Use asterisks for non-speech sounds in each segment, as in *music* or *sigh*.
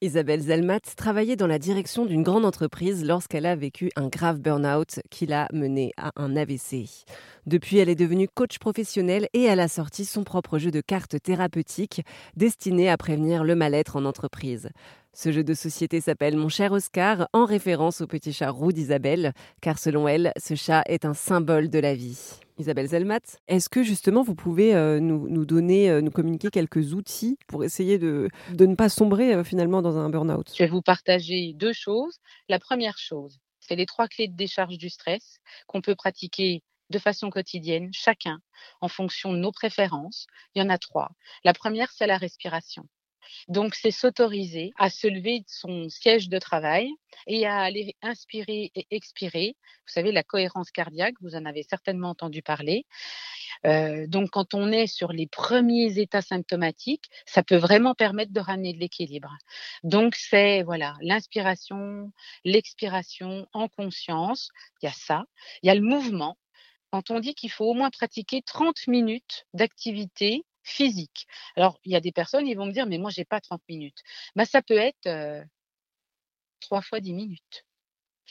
Isabelle Zelmat travaillait dans la direction d'une grande entreprise lorsqu'elle a vécu un grave burn-out qui l'a menée à un AVC. Depuis, elle est devenue coach professionnelle et elle a sorti son propre jeu de cartes thérapeutiques destiné à prévenir le mal-être en entreprise. Ce jeu de société s'appelle Mon cher Oscar, en référence au petit chat roux d'Isabelle, car selon elle, ce chat est un symbole de la vie. Isabelle Zelmat, est-ce que justement vous pouvez euh, nous, donner, euh, nous communiquer quelques outils pour essayer de, ne pas sombrer euh, finalement dans un burn-out? Je vais vous partager deux choses. La première chose, c'est les trois clés de décharge du stress qu'on peut pratiquer de façon quotidienne, chacun, en fonction de nos préférences. Il y en a trois. La première, c'est la respiration. Donc, c'est s'autoriser à se lever de son siège de travail et à aller inspirer et expirer. Vous savez, la cohérence cardiaque, vous en avez certainement entendu parler. Euh, donc, quand on est sur les premiers états symptomatiques, ça peut vraiment permettre de ramener de l'équilibre. Donc, c'est voilà l'inspiration, l'expiration en conscience. Il y a ça. Il y a le mouvement. Quand on dit qu'il faut au moins pratiquer 30 minutes d'activité physique. Alors, il y a des personnes, ils vont me dire, mais moi, j'ai pas 30 minutes. Bah, ça peut être trois fois 10 minutes.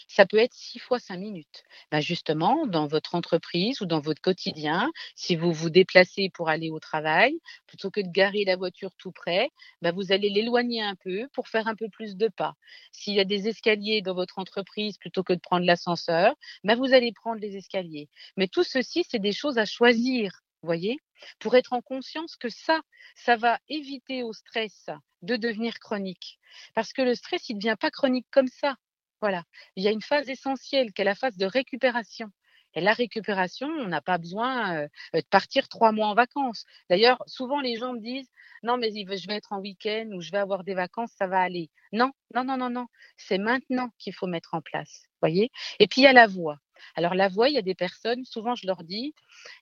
Ça peut être six fois cinq minutes. Bah, justement, dans votre entreprise ou dans votre quotidien, si vous vous déplacez pour aller au travail, plutôt que de garer la voiture tout près, bah, vous allez l'éloigner un peu pour faire un peu plus de pas. S'il y a des escaliers dans votre entreprise, plutôt que de prendre l'ascenseur, bah, vous allez prendre les escaliers. Mais tout ceci, c'est des choses à choisir voyez Pour être en conscience que ça, ça va éviter au stress de devenir chronique. Parce que le stress, il ne devient pas chronique comme ça. Voilà. Il y a une phase essentielle qui est la phase de récupération. Et la récupération, on n'a pas besoin euh, de partir trois mois en vacances. D'ailleurs, souvent les gens me disent non, mais je vais être en week-end ou je vais avoir des vacances, ça va aller. Non, non, non, non, non. C'est maintenant qu'il faut mettre en place. Voyez Et puis il y a la voix. Alors la voix, il y a des personnes, souvent je leur dis,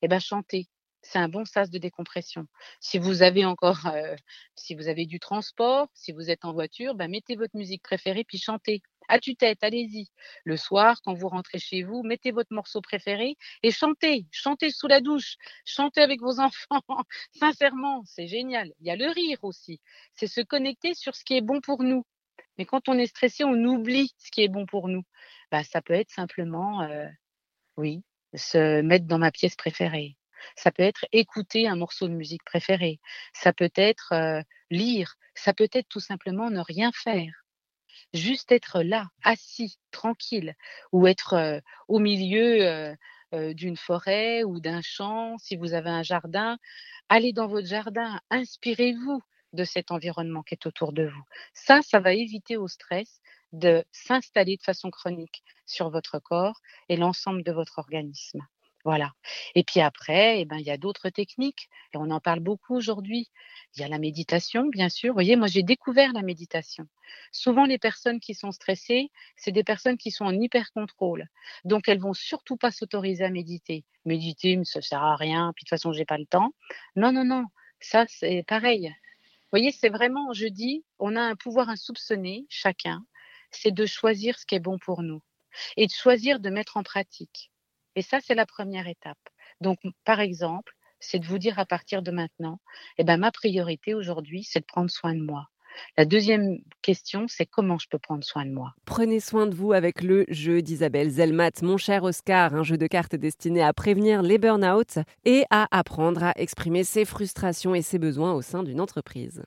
eh ben chantez c'est un bon sas de décompression. Si vous avez encore, euh, si vous avez du transport, si vous êtes en voiture, ben mettez votre musique préférée puis chantez. À tue-tête, allez-y. Le soir, quand vous rentrez chez vous, mettez votre morceau préféré et chantez. Chantez sous la douche. Chantez avec vos *laughs* enfants. Sincèrement, c'est génial. Il y a le rire aussi. C'est se connecter sur ce qui est bon pour nous. Mais quand on est stressé, on oublie ce qui est bon pour nous. Ben, ça peut être simplement, euh, oui, se mettre dans ma pièce préférée ça peut être écouter un morceau de musique préféré, ça peut être euh, lire, ça peut être tout simplement ne rien faire. Juste être là, assis, tranquille, ou être euh, au milieu euh, d'une forêt ou d'un champ, si vous avez un jardin, allez dans votre jardin, inspirez-vous de cet environnement qui est autour de vous. Ça, ça va éviter au stress de s'installer de façon chronique sur votre corps et l'ensemble de votre organisme. Voilà. Et puis après, eh ben, il y a d'autres techniques, et on en parle beaucoup aujourd'hui. Il y a la méditation, bien sûr. Vous voyez, moi, j'ai découvert la méditation. Souvent, les personnes qui sont stressées, c'est des personnes qui sont en hyper-contrôle. Donc, elles vont surtout pas s'autoriser à méditer. Méditer, ça sert à rien, puis de toute façon, j'ai pas le temps. Non, non, non. Ça, c'est pareil. Vous voyez, c'est vraiment, je dis, on a un pouvoir insoupçonné, chacun, c'est de choisir ce qui est bon pour nous et de choisir de mettre en pratique. Et ça, c'est la première étape. Donc, par exemple, c'est de vous dire à partir de maintenant, eh ben, ma priorité aujourd'hui, c'est de prendre soin de moi. La deuxième question, c'est comment je peux prendre soin de moi? Prenez soin de vous avec le jeu d'Isabelle Zelmat, mon cher Oscar, un jeu de cartes destiné à prévenir les burn-out et à apprendre à exprimer ses frustrations et ses besoins au sein d'une entreprise.